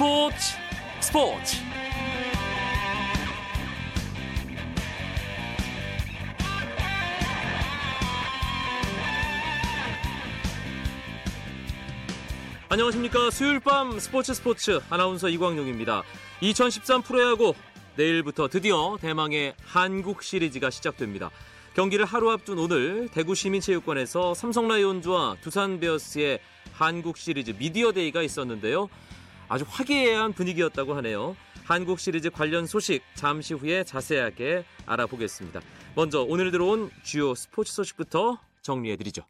스포츠 스포츠. 안녕하십니까. 수요일 밤 스포츠 스포츠 아나운서 이광용입니다. 2013 프로야구 내일부터 드디어 대망의 한국 시리즈가 시작됩니다. 경기를 하루 앞둔 오늘 대구 시민체육관에서 삼성 라이온즈와 두산 베어스의 한국 시리즈 미디어 데이가 있었는데요. 아주 화기애애한 분위기였다고 하네요. 한국 시리즈 관련 소식 잠시 후에 자세하게 알아보겠습니다. 먼저 오늘 들어온 주요 스포츠 소식부터 정리해 드리죠.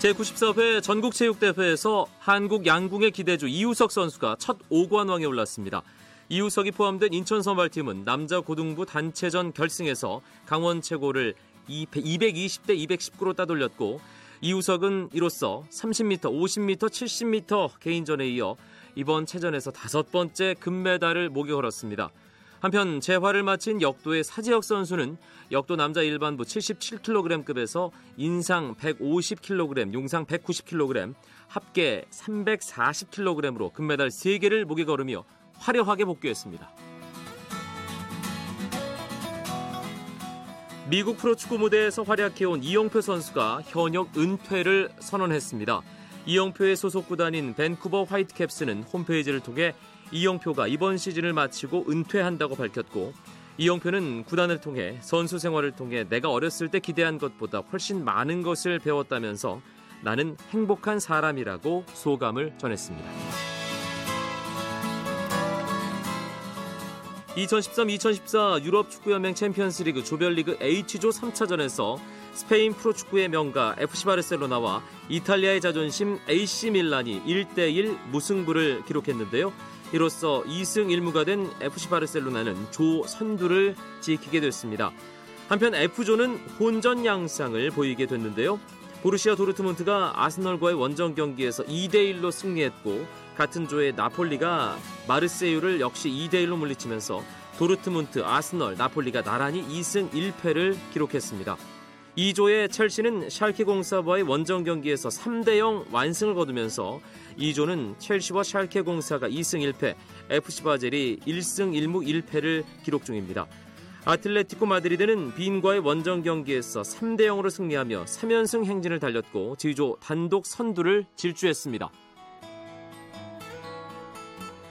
제94회 전국체육대회에서 한국 양궁의 기대주 이우석 선수가 첫 5관왕에 올랐습니다. 이우석이 포함된 인천 선발팀은 남자 고등부 단체전 결승에서 강원 최고를 220대 219로 따돌렸고 이우석은 이로써 30m, 50m, 70m 개인전에 이어 이번 체전에서 다섯 번째 금메달을 목에 걸었습니다. 한편 재활을 마친 역도의 사지혁 선수는 역도 남자 일반부 77kg급에서 인상 150kg, 용상 190kg, 합계 340kg으로 금메달 3개를 목에 걸으며 화려하게 복귀했습니다. 미국 프로축구 무대에서 활약해온 이영표 선수가 현역 은퇴를 선언했습니다. 이영표의 소속 구단인 밴쿠버 화이트캡스는 홈페이지를 통해 이영표가 이번 시즌을 마치고 은퇴한다고 밝혔고 이영표는 구단을 통해 선수 생활을 통해 내가 어렸을 때 기대한 것보다 훨씬 많은 것을 배웠다면서 나는 행복한 사람이라고 소감을 전했습니다. 2013-2014 유럽 축구연맹 챔피언스리그 조별리그 H조 3차전에서 스페인 프로축구의 명가 FC 바르셀로나와 이탈리아의 자존심 AC 밀란이 1대1 무승부를 기록했는데요. 이로써 2승 1무가 된 FC 바르셀로나는 조 선두를 지키게 됐습니다. 한편 F조는 혼전 양상을 보이게 됐는데요. 보르시아 도르트문트가 아스널과의 원정 경기에서 2대1로 승리했고 같은 조의 나폴리가 마르세유를 역시 2대1로 물리치면서 도르트문트, 아스널, 나폴리가 나란히 2승 1패를 기록했습니다. 2조의 첼시는 샬케 공사와의 원정 경기에서 3대 0 완승을 거두면서 2조는 첼시와 샬케 공사가 2승 1패, FC 바젤이 1승 1무 1패를 기록 중입니다. 아틀레티코 마드리드는 빈과의 원정 경기에서 3대 0으로 승리하며 3연승 행진을 달렸고 G조 단독 선두를 질주했습니다.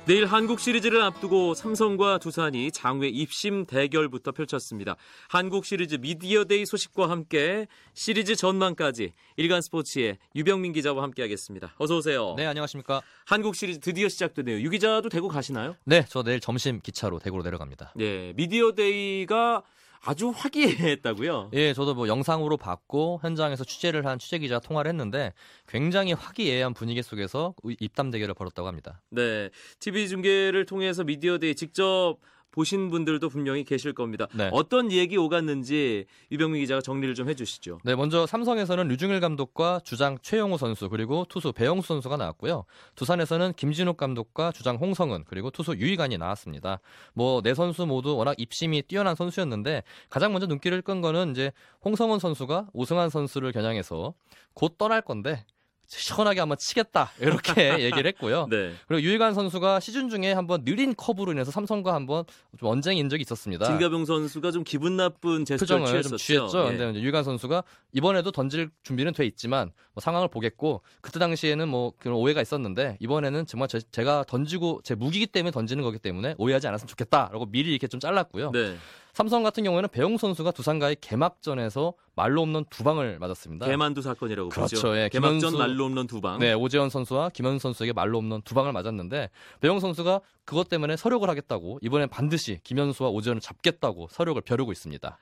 내일 한국 시리즈를 앞두고 삼성과 두산이 장외 입심 대결부터 펼쳤습니다. 한국 시리즈 미디어데이 소식과 함께 시리즈 전망까지 일간 스포츠의 유병민 기자와 함께하겠습니다. 어서 오세요. 네, 안녕하십니까. 한국 시리즈 드디어 시작되네요. 유 기자도 대구 가시나요? 네, 저 내일 점심 기차로 대구로 내려갑니다. 네, 미디어데이가 아주 화기애애했다고요? 예, 저도 뭐 영상으로 봤고 현장에서 취재를 한 취재 기자 통화를 했는데 굉장히 화기애애한 분위기 속에서 입담 대결을 벌였다고 합니다. 네, TV 중계를 통해서 미디어데이 직접 보신 분들도 분명히 계실 겁니다. 네. 어떤 얘기 오갔는지 유병민 기자가 정리를 좀 해주시죠. 네, 먼저 삼성에서는 류중일 감독과 주장 최용우 선수 그리고 투수 배영수 선수가 나왔고요. 두산에서는 김진욱 감독과 주장 홍성은 그리고 투수 유희관이 나왔습니다. 뭐 네 선수 모두 워낙 입심이 뛰어난 선수였는데 가장 먼저 눈길을 끈 거는 이제 홍성은 선수가 오승환 선수를 겨냥해서 곧 떠날 건데 시원하게 한번 치겠다 이렇게 얘기를 했고요. 네. 그리고 유일관 선수가 시즌 중에 한번 느린 커브로 인해서 삼성과 한번 좀 언쟁인 적이 있었습니다. 진가병 선수가 좀 기분 나쁜 제스처를 취했었죠. 좀 취했죠. 예. 근데 유일관 선수가 이번에도 던질 준비는 돼 있지만 뭐 상황을 보겠고 그때 당시에는 뭐 그런 오해가 있었는데 이번에는 정말 제, 가 던지고 제 무기기 때문에 던지는 거기 때문에 오해하지 않았으면 좋겠다라고 미리 이렇게 좀 잘랐고요. 네. 삼성 같은 경우에는 배용 선수가 두산과의 개막전에서 말로 없는 두 방을 맞았습니다. 개만두 사건이라고 그렇죠. 보죠. 예, 개막전 김현수, 말로 없는 두 방. 네, 오재현 선수와 김현수 선수에게 말로 없는 두 방을 맞았는데 배용 선수가 그것 때문에 서력을 하겠다고 이번엔 반드시 김현수와 오재현을 잡겠다고 서력을 벼르고 있습니다.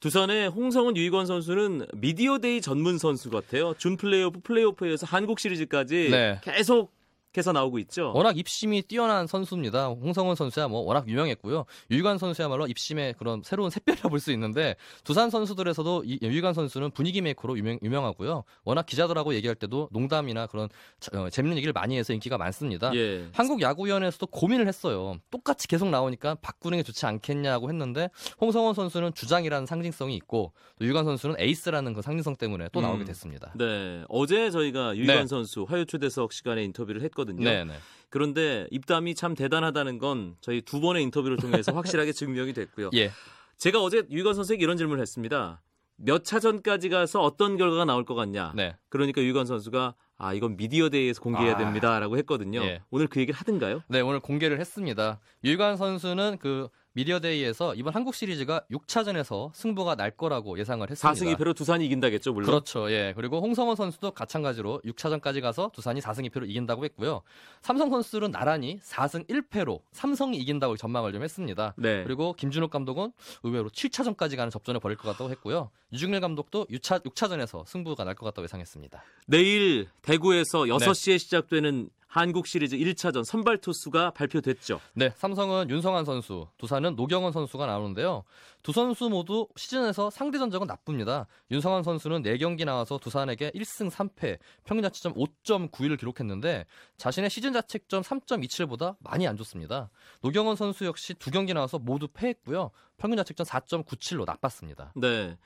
두산의 홍성은 유희권 선수는 미디어데이 전문 선수 같아요. 준 플레이오프 플레이오프에서 한국 시리즈까지 네. 계속 계속해서 나오고 있죠. 워낙 입심이 뛰어난 선수입니다. 홍성훈 선수야 뭐 워낙 유명했고요. 유희관 선수야말로 입심의 그런 새로운 샛별이라 볼 수 있는데 두산 선수들에서도 이 유희관 선수는 분위기 메이커로 유명, 유명하고요. 워낙 기자들하고 얘기할 때도 농담이나 그런 어, 재밌는 얘기를 많이 해서 인기가 많습니다. 예. 한국 야구위원회에서도 고민을 했어요. 똑같이 계속 나오니까 바꾸는 게 좋지 않겠냐고 했는데 홍성흔 선수는 주장이라는 상징성이 있고 또 유희관 선수는 에이스라는 그 상징성 때문에 또 나오게 음. 됐습니다. 네. 어제 저희가 유희관 네. 선수 화요 초대석 시간에 인터뷰를 했거든요. 네, 네. 그런데 입담이 참 대단하다는 건 저희 두 번의 인터뷰를 통해서 확실하게 증명이 됐고요. 예. 제가 어제 유희관 선수에게 이런 질문을 했습니다. 몇 차전까지 가서 어떤 결과가 나올 것 같냐? 네. 그러니까 유희관 선수가 아 이건 미디어 데이에서 공개해야 아. 됩니다라고 했거든요. 예. 오늘 그 얘기를 하든가요? 네, 오늘 공개를 했습니다. 유관 선수는 그 미디어데이에서 이번 한국 시리즈가 6차전에서 승부가 날 거라고 예상을 했습니다. 4승 2패로 두산이 이긴다겠죠, 물론. 그렇죠. 예. 그리고 홍성원 선수도 마찬가지로 6차전까지 가서 두산이 4승 2패로 이긴다고 했고요. 삼성 선수들은 나란히 4승 1패로 삼성이 이긴다고 전망을 좀 했습니다. 네. 그리고 김준호 감독은 의외로 7차전까지 가는 접전을 벌일 것 같다고 했고요. 유중일 감독도 6차, 6차전에서 승부가 날 것 같다고 예상했습니다. 내일 대구에서 네. 6시에 시작되는 한국 시리즈 1차전 선발 투수가 발표됐죠. 네, 삼성은 윤성환 선수, 두산은 노경원 선수가 나오는데요. 두 선수 모두 시즌에서 상대 전적은 나쁩니다. 윤성환 선수는 4경기 나와서 두산에게 1승 3패, 평균 자책점 5.91을 기록했는데 자신의 시즌 자책점 3.27보다 많이 안 좋습니다. 노경은 선수 역시 두 경기 나와서 모두 패했고요. 평균 자책점 4.97로 나빴습니다. 네.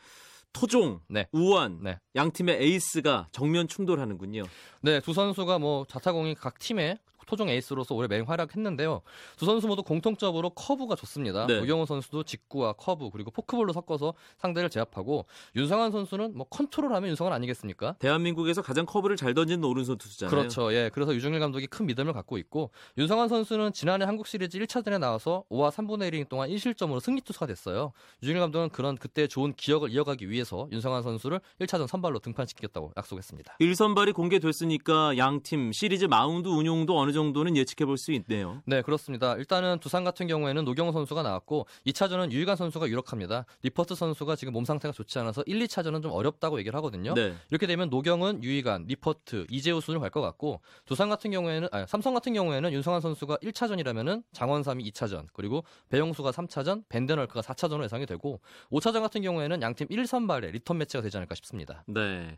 토종, 네. 우완, 네. 양 팀의 에이스가 정면 충돌하는군요. 네, 두 선수가 뭐 자타공인 각 팀의 토종 에이스로서 올해 맹활약했는데요. 두 선수 모두 공통적으로 커브가 좋습니다. 네. 노경은 선수도 직구와 커브 그리고 포크볼로 섞어서 상대를 제압하고 윤성환 선수는 뭐 컨트롤하면 윤성환 아니겠습니까? 대한민국에서 가장 커브를 잘 던지는 오른손 투수잖아요. 그렇죠. 예. 그래서 류중일 감독이 큰 믿음을 갖고 있고 윤성환 선수는 지난해 한국 시리즈 1차전에 나와서 5와 3분의 1이닝 동안 1실점으로 승리 투수가 됐어요. 류중일 감독은 그런 그때 좋은 기억을 이어가기 위해서 윤성환 선수를 1차전 선발로 등판시키겠다고 약속했습니다. 1선발이 공개됐으니까 양 팀 시리즈 마운드 운용도 어느 정도는 예측해 볼 수 있네요. 네, 그렇습니다. 일단은 두산 같은 경우에는 노경은 선수가 나왔고 2차전은 유희관 선수가 유력합니다. 리퍼트 선수가 지금 몸 상태가 좋지 않아서 1, 2차전은 좀 어렵다고 얘기를 하거든요. 네. 이렇게 되면 노경은 유희관, 리퍼트, 이재우 순으로 갈 것 같고 두산 같은 경우에는 아니, 삼성 같은 경우에는 윤성환 선수가 1차전이라면은 장원삼이 2차전, 그리고 배영수가 3차전, 밴덴헐크가 4차전으로 예상이 되고 5차전 같은 경우에는 양팀 1선발의 리턴 매치가 되지 않을까 싶습니다. 네.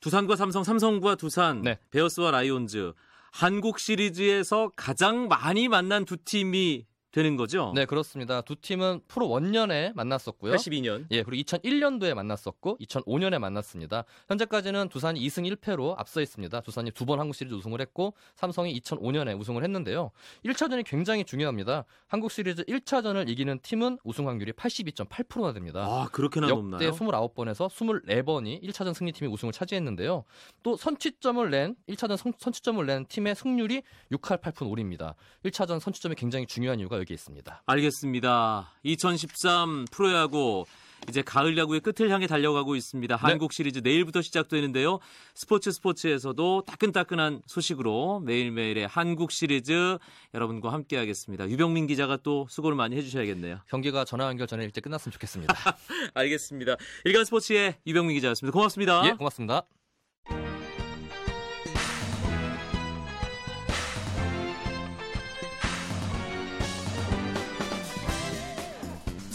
두산과 삼성, 삼성과 두산, 네. 베어스와 라이온즈. 한국 시리즈에서 가장 많이 만난 두 팀이 되는 거죠? 네, 그렇습니다. 두 팀은 프로 원년에 만났었고요. 82년. 예, 그리고 2001년도에 만났었고 2005년에 만났습니다. 현재까지는 두산이 2승 1패로 앞서 있습니다. 두산이 두 번 한국 시리즈 우승을 했고 삼성이 2005년에 우승을 했는데요. 1차전이 굉장히 중요합니다. 한국 시리즈 1차전을 이기는 팀은 우승 확률이 82.8%나 됩니다. 아, 그렇게나 역대 높나요? 29번에서 24번이 1차전 승리팀이 우승을 차지했는데요. 또 선취점을 낸 1차전 선, 선취점을 낸 팀의 승률이 6할 8푼 5리입니다. 1차전 선취점이 굉장히 중요한 이유가 여기 있습니다. 알겠습니다. 2013 프로야구 이제 가을 야구의 끝을 향해 달려가고 있습니다. 네. 한국 시리즈 내일부터 시작되는데요. 스포츠 스포츠에서도 따끈따끈한 소식으로 매일매일의 한국 시리즈 여러분과 함께 하겠습니다. 유병민 기자가 또 수고를 많이 해주셔야겠네요. 경기가 전화 연결 전에 일찍 끝났으면 좋겠습니다. 알겠습니다. 일간 스포츠의 유병민 기자였습니다. 고맙습니다. 예, 고맙습니다.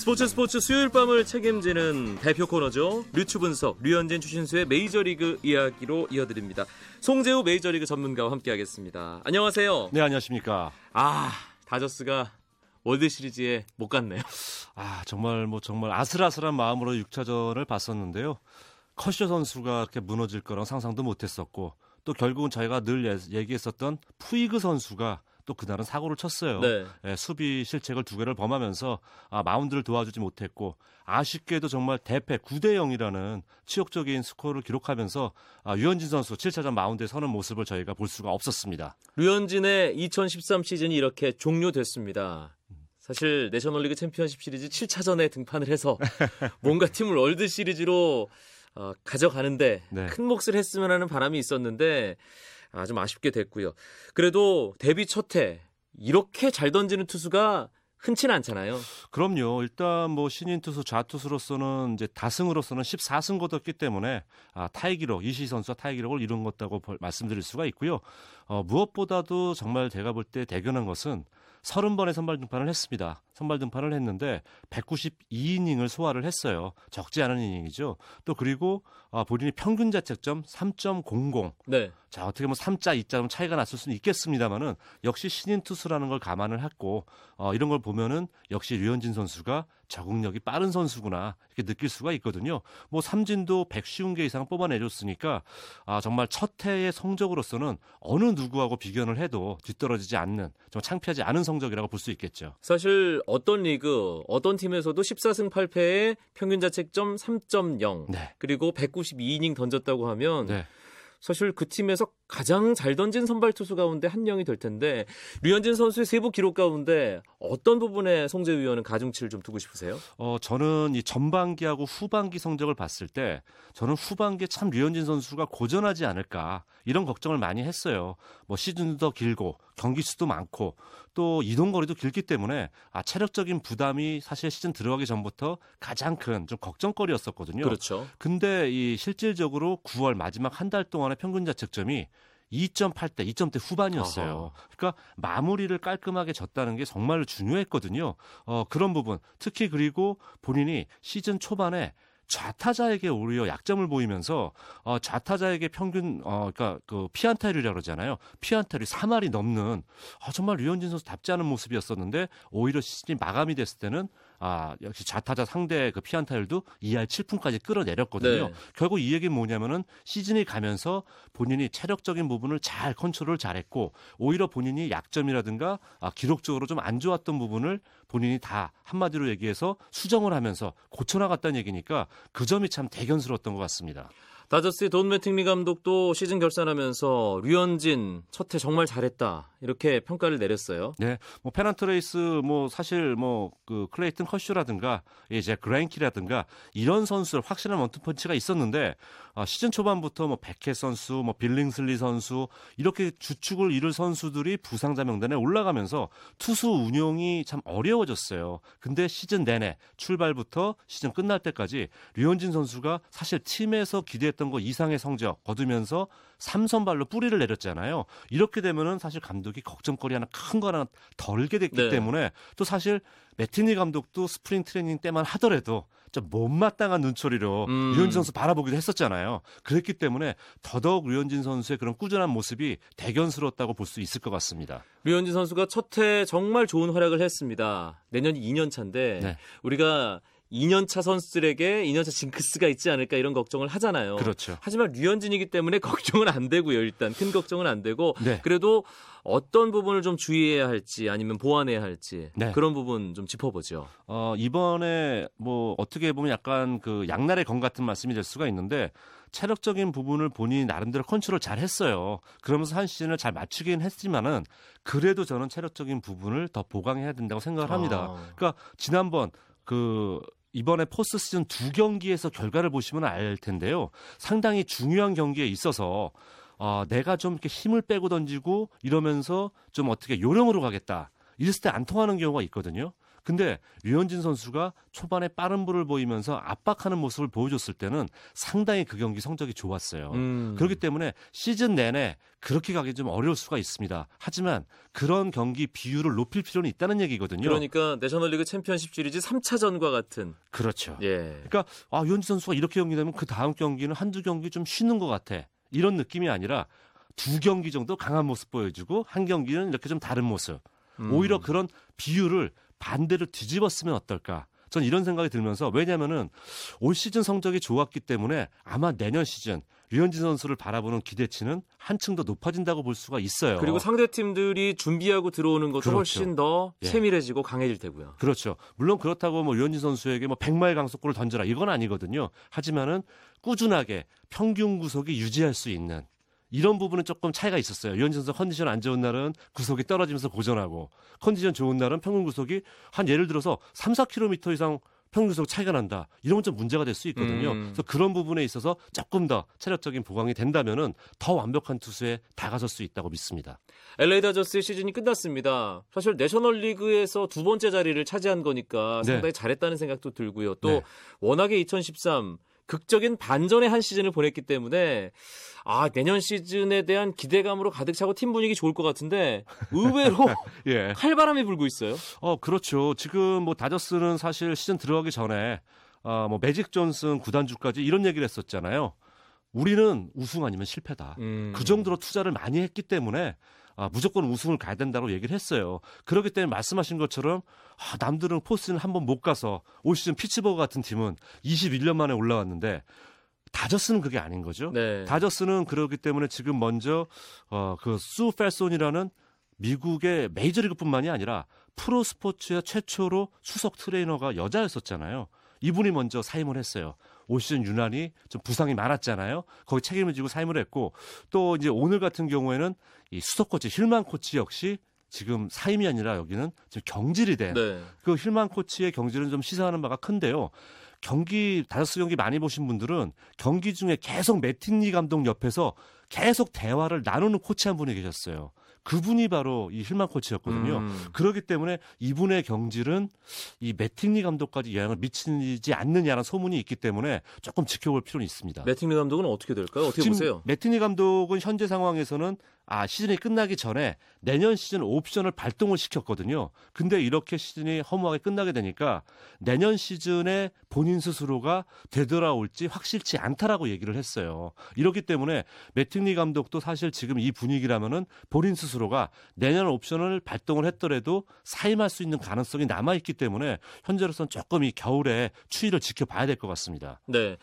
스포츠 스포츠 수요일 밤을 책임지는 대표 코너죠. 류추 분석, 류현진 추신수의 메이저리그 이야기로 이어드립니다. 송재우 메이저리그 전문가와 함께하겠습니다. 안녕하세요. 네, 안녕하십니까. 아, 다저스가 월드 시리즈에 못 갔네요. 아, 정말 뭐 정말 아슬아슬한 마음으로 6차전을 봤었는데요. 커쇼 선수가 이렇게 무너질 거란 상상도 못 했었고 또 결국은 저희가 늘 예- 얘기했었던 푸이그 선수가 또 그날은 사고를 쳤어요. 네. 예, 수비 실책을 두 개를 범하면서 아, 마운드를 도와주지 못했고 아쉽게도 정말 대패 9대 0이라는 치욕적인 스코어를 기록하면서 아, 류현진 선수 7차전 마운드에 서는 모습을 저희가 볼 수가 없었습니다. 류현진의 2013 시즌이 이렇게 종료됐습니다. 사실 내셔널리그 챔피언십 시리즈 7차전에 등판을 해서 뭔가 팀을 월드 시리즈로 어, 가져가는데 네. 큰 몫을 했으면 하는 바람이 있었는데 아, 좀 아쉽게 됐고요. 그래도 데뷔 첫해 이렇게 잘 던지는 투수가 흔치는 않잖아요. 그럼요. 일단 뭐 신인 투수 좌투수로서는 이제 다승으로서는 14승 거뒀기 때문에 아, 타이 기록 이시 선수와 타이 기록을 이룬 것다고 말씀드릴 수가 있고요. 어, 무엇보다도 정말 제가 볼 때 대견한 것은 30번의 선발 등판을 했습니다. 선발 등판을 했는데 192이닝을 소화를 했어요. 적지 않은 이닝이죠. 또 그리고 어, 본인이 평균 자책점 3.00. 네. 자 어떻게 보면 3자 2자 차이가 났을 수는 있겠습니다만은 역시 신인 투수라는 걸 감안을 했고 어, 이런 걸 보면은 역시 류현진 선수가 적응력이 빠른 선수구나 이렇게 느낄 수가 있거든요. 뭐 삼진도 150개 이상 뽑아내줬으니까 아, 정말 첫 해의 성적으로서는 어느 누구하고 비견을 해도 뒤떨어지지 않는 좀 창피하지 않은 성적이라고 볼 수 있겠죠. 사실 어떤 리그 어떤 팀에서도 14승 8패에 평균 자책점 3.0 네. 그리고 192이닝 던졌다고 하면 네. 사실 그 팀에서 가장 잘 던진 선발 투수 가운데 한 명이 될 텐데 류현진 선수의 세부 기록 가운데 어떤 부분에 송재 위원은 가중치를 좀 두고 싶으세요? 어 저는 이 전반기하고 후반기 성적을 봤을 때 저는 후반기에 참 류현진 선수가 고전하지 않을까 이런 걱정을 많이 했어요. 뭐 시즌도 더 길고 경기 수도 많고 또 이동 거리도 길기 때문에 아 체력적인 부담이 사실 시즌 들어가기 전부터 가장 큰 좀 걱정거리였었거든요. 그렇죠. 근데 이 실질적으로 9월 마지막 한 달 동안의 평균 자책점이 2.8대, 2점대 후반이었어요. 어허. 그러니까 마무리를 깔끔하게 졌다는 게 정말 중요했거든요. 어, 그런 부분. 특히 그리고 본인이 시즌 초반에 좌타자에게 오히려 약점을 보이면서 어, 좌타자에게 평균 어 그러니까 그 피안타율이라고 그러잖아요. 피안타율이 3할이 넘는 아, 정말 류현진 선수 답지 않은 모습이었었는데 오히려 시즌이 마감이 됐을 때는 아, 역시 좌타자 상대 그 피안타율도 2할 7푼까지 끌어내렸거든요. 네. 결국 이 얘기는 뭐냐면은 시즌이 가면서 본인이 체력적인 부분을 잘 컨트롤 잘했고 오히려 본인이 약점이라든가 아, 기록적으로 좀 안 좋았던 부분을 본인이 다 한마디로 얘기해서 수정을 하면서 고쳐나갔다는 얘기니까 그 점이 참 대견스러웠던 것 같습니다. 다저스의 돈 매팅리 감독도 시즌 결산하면서 류현진 첫해 정말 잘했다 이렇게 평가를 내렸어요. 네, 뭐 페넌트 레이스 뭐 사실 뭐 그 클레이튼 커쇼라든가 이제 그레인키라든가 이런 선수들 확실한 원투펀치가 있었는데 아, 시즌 초반부터 뭐 베켓 선수, 뭐 빌링슬리 선수 이렇게 주축을 이룰 선수들이 부상자 명단에 올라가면서 투수 운용이 참 어려워졌어요. 근데 시즌 내내 출발부터 시즌 끝날 때까지 류현진 선수가 사실 팀에서 기대했던 것 이상의 성적 거두면서 삼선발로 뿌리를 내렸잖아요. 이렇게 되면은 사실 감독이 걱정거리 하나 큰 거 하나 덜게 됐기 네. 때문에 또 사실 매팅리 감독도 스프링 트레이닝 때만 하더라도 좀 못마땅한 눈초리로 음. 류현진 선수 바라보기도 했었잖아요. 그랬기 때문에 더더욱 류현진 선수의 그런 꾸준한 모습이 대견스러웠다고 볼 수 있을 것 같습니다. 류현진 선수가 첫 해 정말 좋은 활약을 했습니다. 내년이 2년 차인데 네. 우리가 2년 차 선수들에게 2년 차 징크스가 있지 않을까 이런 걱정을 하잖아요. 그렇죠. 하지만 류현진이기 때문에 걱정은 안 되고요. 일단 큰 걱정은 안 되고 네. 그래도 어떤 부분을 좀 주의해야 할지 아니면 보완해야 할지 네. 그런 부분 좀 짚어보죠. 어, 이번에 뭐 어떻게 보면 약간 그 양날의 검 같은 말씀이 될 수가 있는데 체력적인 부분을 본인이 나름대로 컨트롤 잘 했어요. 그러면서 한 시즌을 잘 맞추긴 했지만은 그래도 저는 체력적인 부분을 더 보강해야 된다고 생각을 합니다. 아. 그러니까 지난번 그 이번에 포스트 시즌 두 경기에서 결과를 보시면 알 텐데요. 상당히 중요한 경기에 있어서 어, 내가 좀 이렇게 힘을 빼고 던지고 이러면서 좀 어떻게 요령으로 가겠다. 이랬을 때 안 통하는 경우가 있거든요. 근데 류현진 선수가 초반에 빠른 불을 보이면서 압박하는 모습을 보여줬을 때는 상당히 그 경기 성적이 좋았어요. 음. 그렇기 때문에 시즌 내내 그렇게 가기 좀 어려울 수가 있습니다. 하지만 그런 경기 비율을 높일 필요는 있다는 얘기거든요. 그러니까 내셔널리그 챔피언십 시리즈 3차전과 같은 그렇죠. 예. 그러니까 아 유현진 선수가 이렇게 경기되면 그 다음 경기는 한두 경기 좀 쉬는 것 같아 이런 느낌이 아니라 두 경기 정도 강한 모습 보여주고 한 경기는 이렇게 좀 다른 모습 음. 오히려 그런 비율을 반대로 뒤집었으면 어떨까 전 이런 생각이 들면서 왜냐면은 올 시즌 성적이 좋았기 때문에 아마 내년 시즌 류현진 선수를 바라보는 기대치는 한층 더 높아진다고 볼 수가 있어요. 그리고 상대 팀들이 준비하고 들어오는 것도 그렇죠. 훨씬 더 예. 세밀해지고 강해질 테고요. 그렇죠. 물론 그렇다고 뭐 류현진 선수에게 뭐 100마일 강속구를 던져라 이건 아니거든요. 하지만은 꾸준하게 평균 구속이 유지할 수 있는 이런 부분은 조금 차이가 있었어요. 류현진 선수 컨디션 안 좋은 날은 구속이 떨어지면서 고전하고 컨디션 좋은 날은 평균 구속이 한 예를 들어서 3, 4km 이상 평균 구속 차이가 난다. 이러면 좀 문제가 될 수 있거든요. 음. 그래서 그런 부분에 있어서 조금 더 체력적인 보강이 된다면은 더 완벽한 투수에 다가설 수 있다고 믿습니다. LA 다저스의 시즌이 끝났습니다. 사실 내셔널리그에서 두 번째 자리를 차지한 거니까 네. 상당히 잘했다는 생각도 들고요. 또 네. 워낙에 2013 극적인 반전의 한 시즌을 보냈기 때문에 아 내년 시즌에 대한 기대감으로 가득 차고 팀 분위기 좋을 것 같은데 의외로 예. 칼바람이 불고 있어요. 어, 그렇죠. 지금 뭐 다저스는 사실 시즌 들어가기 전에 어, 뭐 매직 존슨 구단주까지 이런 얘기를 했었잖아요. 우리는 우승 아니면 실패다. 음. 그 정도로 투자를 많이 했기 때문에 아, 무조건 우승을 가야 된다고 얘기를 했어요. 그렇기 때문에 말씀하신 것처럼 아, 남들은 포스는 한 번 못 가서 올 시즌 피츠버그 같은 팀은 21년 만에 올라왔는데 다저스는 그게 아닌 거죠. 네. 다저스는 그렇기 때문에 지금 먼저 어, 그수 펠손이라는 미국의 메이저리그뿐만이 아니라 프로 스포츠의 최초로 수석 트레이너가 여자였었잖아요. 이분이 먼저 사임을 했어요. 올 시즌 유난히 좀 부상이 많았잖아요. 거기 책임을 지고 사임을 했고 또 이제 오늘 같은 경우에는 이 수석 코치 힐만 코치 역시 지금 사임이 아니라 여기는 지금 경질이 된 네. 그 힐만 코치의 경질은 좀 시사하는 바가 큰데요. 경기 다저스 경기 많이 보신 분들은 경기 중에 계속 매팅리 감독 옆에서 계속 대화를 나누는 코치 한 분이 계셨어요. 그분이 바로 이 힐만 코치였거든요. 음. 그렇기 때문에 이분의 경질은 이 매팅리 감독까지 영향을 미치지 않느냐는 소문이 있기 때문에 조금 지켜볼 필요는 있습니다. 매팅리 감독은 어떻게 될까요? 어떻게 보세요? 매티니 감독은 현재 상황에서는 아 시즌이 끝나기 전에 내년 시즌 옵션을 발동을 시켰거든요. 근데 이렇게 시즌이 허무하게 끝나게 되니까 내년 시즌에 본인 스스로가 되돌아올지 확실치 않다라고 얘기를 했어요. 이렇기 때문에 매팅리 감독도 사실 지금 이 분위기라면은 본인 스스로가 내년 옵션을 발동을 했더라도 사임할 수 있는 가능성이 남아 있기 때문에 현재로서는 조금 이 겨울에 추이를 지켜봐야 될 것 같습니다. 네.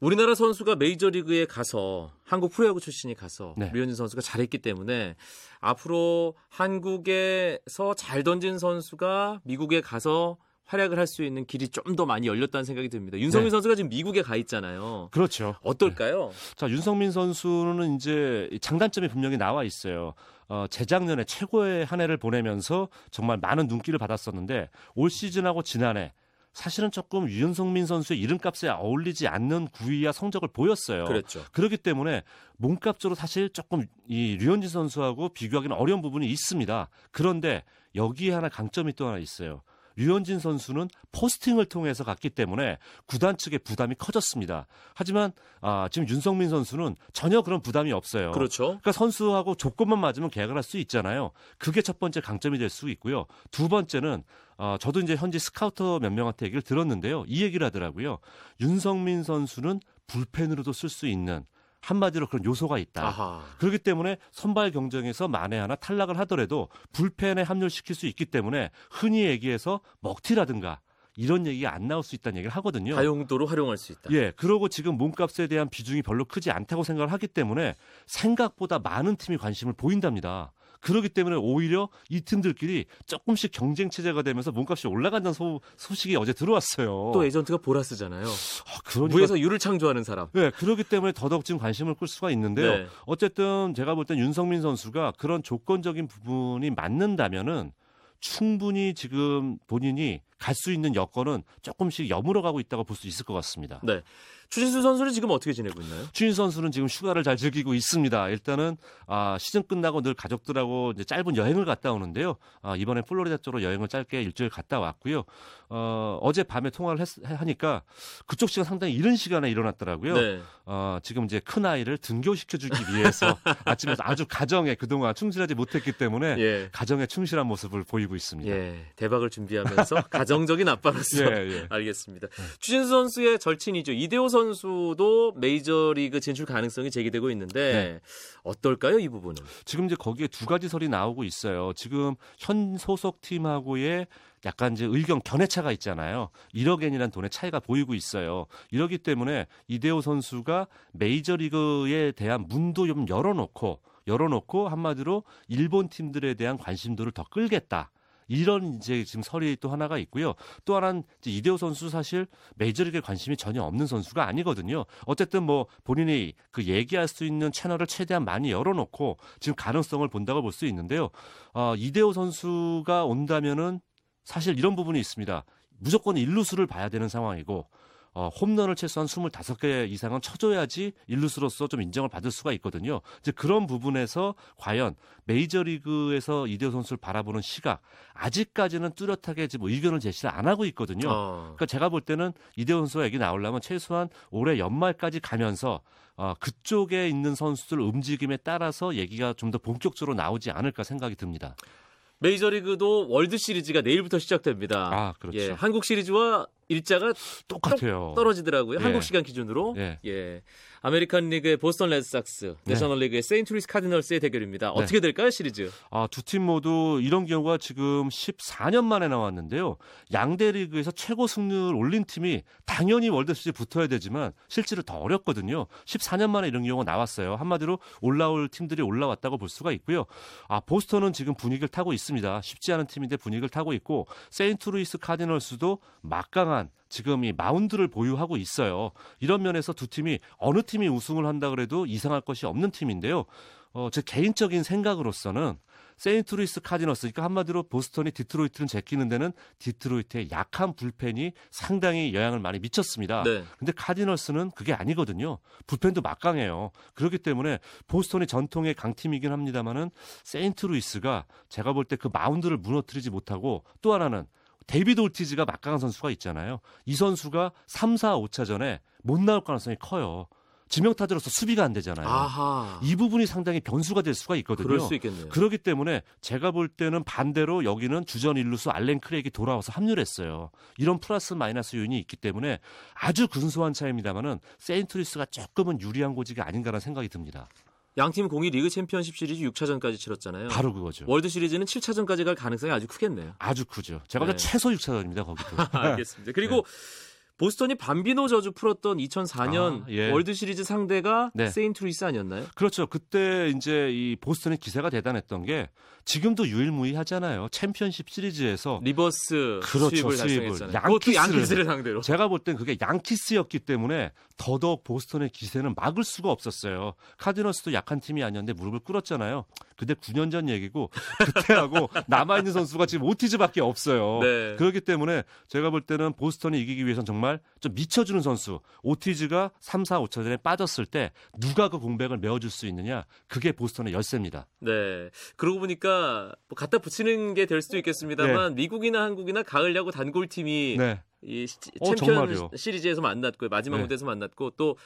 우리나라 선수가 메이저리그에 가서 한국 프로야구 출신이 가서 네. 류현진 선수가 잘했기 때문에 앞으로 한국에서 잘 던진 선수가 미국에 가서 활약을 할 수 있는 길이 좀 더 많이 열렸다는 생각이 듭니다. 윤성민 네. 선수가 지금 미국에 가 있잖아요. 그렇죠. 어떨까요? 자, 윤성민 선수는 이제 장단점이 분명히 나와 있어요. 어, 재작년에 최고의 한 해를 보내면서 정말 많은 눈길을 받았었는데 올 시즌하고 지난해 사실은 조금 윤성민 선수의 이름값에 어울리지 않는 구위와 성적을 보였어요. 그랬죠. 그렇기 때문에 몸값으로 사실 조금 이 류현진 선수하고 비교하기는 어려운 부분이 있습니다. 그런데 여기에 하나 강점이 또 하나 있어요. 류현진 선수는 포스팅을 통해서 갔기 때문에 구단 측의 부담이 커졌습니다. 하지만 아, 지금 윤성민 선수는 전혀 그런 부담이 없어요. 그렇죠. 그러니까 선수하고 조건만 맞으면 계약을 할 수 있잖아요. 그게 첫 번째 강점이 될 수 있고요. 두 번째는 어, 저도 이제 현지 스카우터 몇 명한테 얘기를 들었는데요. 이 얘기를 하더라고요. 윤성민 선수는 불펜으로도 쓸 수 있는 한마디로 그런 요소가 있다. 아하. 그렇기 때문에 선발 경쟁에서 만에 하나 탈락을 하더라도 불펜에 합류시킬 수 있기 때문에 흔히 얘기해서 먹튀라든가 이런 얘기가 안 나올 수 있다는 얘기를 하거든요. 다용도로 활용할 수 있다. 예, 그러고 지금 몸값에 대한 비중이 별로 크지 않다고 생각을 하기 때문에 생각보다 많은 팀이 관심을 보인답니다. 그렇기 때문에 오히려 이 팀들끼리 조금씩 경쟁 체제가 되면서 몸값이 올라간다는 소, 소식이 어제 들어왔어요. 또 에이전트가 보라스잖아요. 아, 그러니까 무에서 유를 창조하는 사람. 네, 그렇기 때문에 더더욱 지금 관심을 끌 수가 있는데요. 네. 어쨌든 제가 볼 땐 윤성민 선수가 그런 조건적인 부분이 맞는다면은 충분히 지금 본인이 갈 수 있는 여건은 조금씩 여물어 가고 있다고 볼 수 있을 것 같습니다. 네. 추신수 선수는 지금 어떻게 지내고 있나요? 추인 선수는 지금 휴가를 잘 즐기고 있습니다. 일단은 아, 시즌 끝나고 늘 가족들하고 이제 짧은 여행을 갔다 오는데요. 아, 이번에 플로리다 쪽으로 여행을 짧게 일주일 갔다 왔고요. 어, 어제 밤에 통화를 했, 하니까 그쪽 시간 상당히 이른 시간에 일어났더라고요. 네. 어, 지금 이제 큰 아이를 등교시켜 주기 위해서 아침에 아주 가정에 그동안 충실하지 못했기 때문에 예. 가정에 충실한 모습을 보이고 있습니다. 예. 대박을 준비하면서 가정적인 아빠로서 예, 예. 알겠습니다. 추신수 선수의 절친이죠. 이대호 선수 도 메이저리그 진출 가능성이 제기되고 있는데 네. 어떨까요, 이 부분은? 지금 이제 거기에 두 가지 설이 나오고 있어요. 지금 현 소속 팀하고의 약간 이제 의견 견해차가 있잖아요. 1억엔이라는 돈의 차이가 보이고 있어요. 이러기 때문에 이대호 선수가 메이저리그에 대한 문도 좀 열어놓고 열어놓고 한마디로 일본 팀들에 대한 관심도를 더 끌겠다. 이런 이제 지금 설이 또 하나가 있고요. 또 하나는 이대호 선수 사실 메이저리그에 관심이 전혀 없는 선수가 아니거든요. 어쨌든 뭐 본인이 그 얘기할 수 있는 채널을 최대한 많이 열어놓고 지금 가능성을 본다고 볼 수 있는데요. 어, 이대호 선수가 온다면은 사실 이런 부분이 있습니다. 무조건 일루수를 봐야 되는 상황이고 어, 홈런을 최소한 25개 이상은 쳐줘야지 일루수로서 좀 인정을 받을 수가 있거든요. 이제 그런 부분에서 과연 메이저리그에서 이대호 선수를 바라보는 시각 아직까지는 뚜렷하게 지금 의견을 제시를 안 하고 있거든요. 어. 그러니까 제가 볼 때는 이대호 선수가 얘기 나오려면 최소한 올해 연말까지 가면서 어, 그쪽에 있는 선수들 움직임에 따라서 얘기가 좀 더 본격적으로 나오지 않을까 생각이 듭니다. 메이저리그도 월드 시리즈가 내일부터 시작됩니다. 아, 그렇죠. 예, 한국 시리즈와 일자가 똑같아요. 떨어지더라고요. 예. 한국 시간 기준으로. 예. 예. 아메리칸 리그의 보스턴 레드삭스, 네. 내셔널 리그의 세인트루이스 카디널스의 대결입니다. 어떻게 될까요, 시리즈? 아, 두 팀 모두 이런 경우가 지금 14년 만에 나왔는데요. 양대 리그에서 최고 승률 올린 팀이 당연히 월드 시리즈 붙어야 되지만 실제로 더 어렵거든요. 14년 만에 이런 경우가 나왔어요. 한마디로 올라올 팀들이 올라왔다고 볼 수가 있고요. 아, 보스턴은 지금 분위기를 타고 있습니다. 쉽지 않은 팀인데 분위기를 타고 있고 세인트루이스 카디널스도 막강한 지금 이 마운드를 보유하고 있어요. 이런 면에서 두 팀이 어느 팀이 우승을 한다 그래도 이상할 것이 없는 팀인데요. 어, 제 개인적인 생각으로서는 세인트루이스 카디너스, 그러니까 한마디로 보스턴이 디트로이트를 제끼는 데는 디트로이트의 약한 불펜이 상당히 영향을 많이 미쳤습니다. 네. 근데 카디너스는 그게 아니거든요. 불펜도 막강해요. 그렇기 때문에 보스턴이 전통의 강팀이긴 합니다만은 세인트루이스가 제가 볼 때 그 마운드를 무너뜨리지 못하고 또 하나는 데이비드 오티즈가 막강한 선수가 있잖아요. 이 선수가 3, 4, 5차전에 못 나올 가능성이 커요. 지명타자로서 수비가 안 되잖아요. 아하. 이 부분이 상당히 변수가 될 수가 있거든요. 그럴 수 있겠네요. 그렇기 때문에 제가 볼 때는 반대로 여기는 주전 일루수 앨런 크레이그가 돌아와서 합류했어요. 이런 플러스 마이너스 요인이 있기 때문에 아주 근소한 차이입니다만은 세인트루이스가 조금은 유리한 고지가 아닌가라는 생각이 듭니다. 양팀 공히 리그 챔피언십 시리즈 6차전까지 치렀잖아요. 바로 그거죠. 월드 시리즈는 7차전까지 갈 가능성이 아주 크겠네요. 아주 크죠. 제가 네. 볼때 최소 6차전입니다. 거기도. 알겠습니다. 그리고 보스턴이 밤비노 저주 풀었던 2004년 아, 예. 월드 시리즈 상대가 네. 세인트루이스 아니었나요? 그렇죠. 그때 이제 이 보스턴의 기세가 대단했던 게 지금도 유일무이하잖아요. 챔피언십 시리즈에서 reverse 그렇죠, sweep을 sweep을. 양키스를- 양키스를 상대로. 제가 볼 땐 그게 양키스였기 때문에 더더욱 보스턴의 기세는 막을 수가 없었어요. 카디널스도 약한 팀이 아니었는데 무릎을 꿇었잖아요. 근데 9년 전 얘기고 그때하고 남아 있는 선수가 지금 오티즈밖에 없어요. 네. 그렇기 때문에 제가 볼 때는 보스턴이 이기기 위해선 정말 좀 미쳐주는 선수 오티즈가 3, 4, 5차전에 빠졌을 때 누가 그 공백을 메워줄 수 있느냐 그게 보스턴의 열쇠입니다. 네. 그러고 보니까 뭐 갖다 붙이는 게 될 수도 있겠습니다만 미국이나 한국이나 가을 야구 단골 팀이 네. 이 시- 어, 챔피언 정말요. 시리즈에서 만났고 마지막 네. 무대에서 만났고 또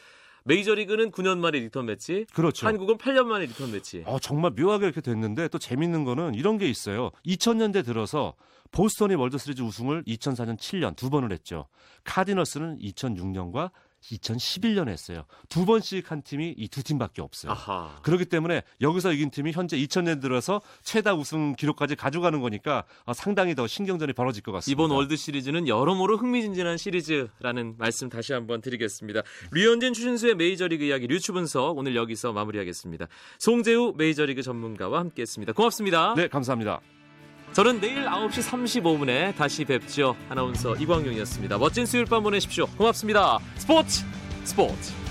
메이저리그는 9년 만에 리턴 매치, 그렇죠. 한국은 8년 만에 리턴 매치. 어, 정말 묘하게 이렇게 됐는데 또 재밌는 거는 이런 게 있어요. 2000년대 들어서 보스턴이 월드시리즈 우승을 2004년, 7년 두 번을 했죠. 카디널스는 2006년과 2011년에 했어요. 두 번씩 한 팀이 이 두 팀밖에 없어요. 아하. 그렇기 때문에 여기서 이긴 팀이 현재 2000년 들어서 최다 우승 기록까지 가져가는 거니까 어, 상당히 더 신경전이 벌어질 것 같습니다. 이번 월드 시리즈는 여러모로 흥미진진한 시리즈라는 말씀 다시 한번 드리겠습니다. 류현진 추신수의 메이저리그 이야기 류추 분석 오늘 여기서 마무리하겠습니다. 송재우 메이저리그 전문가와 함께했습니다. 고맙습니다. 네, 감사합니다. 저는 내일 9시 35분에 다시 뵙죠. 아나운서 이광용이었습니다. 멋진 수요일 밤 보내십시오. 고맙습니다. 스포츠 스포츠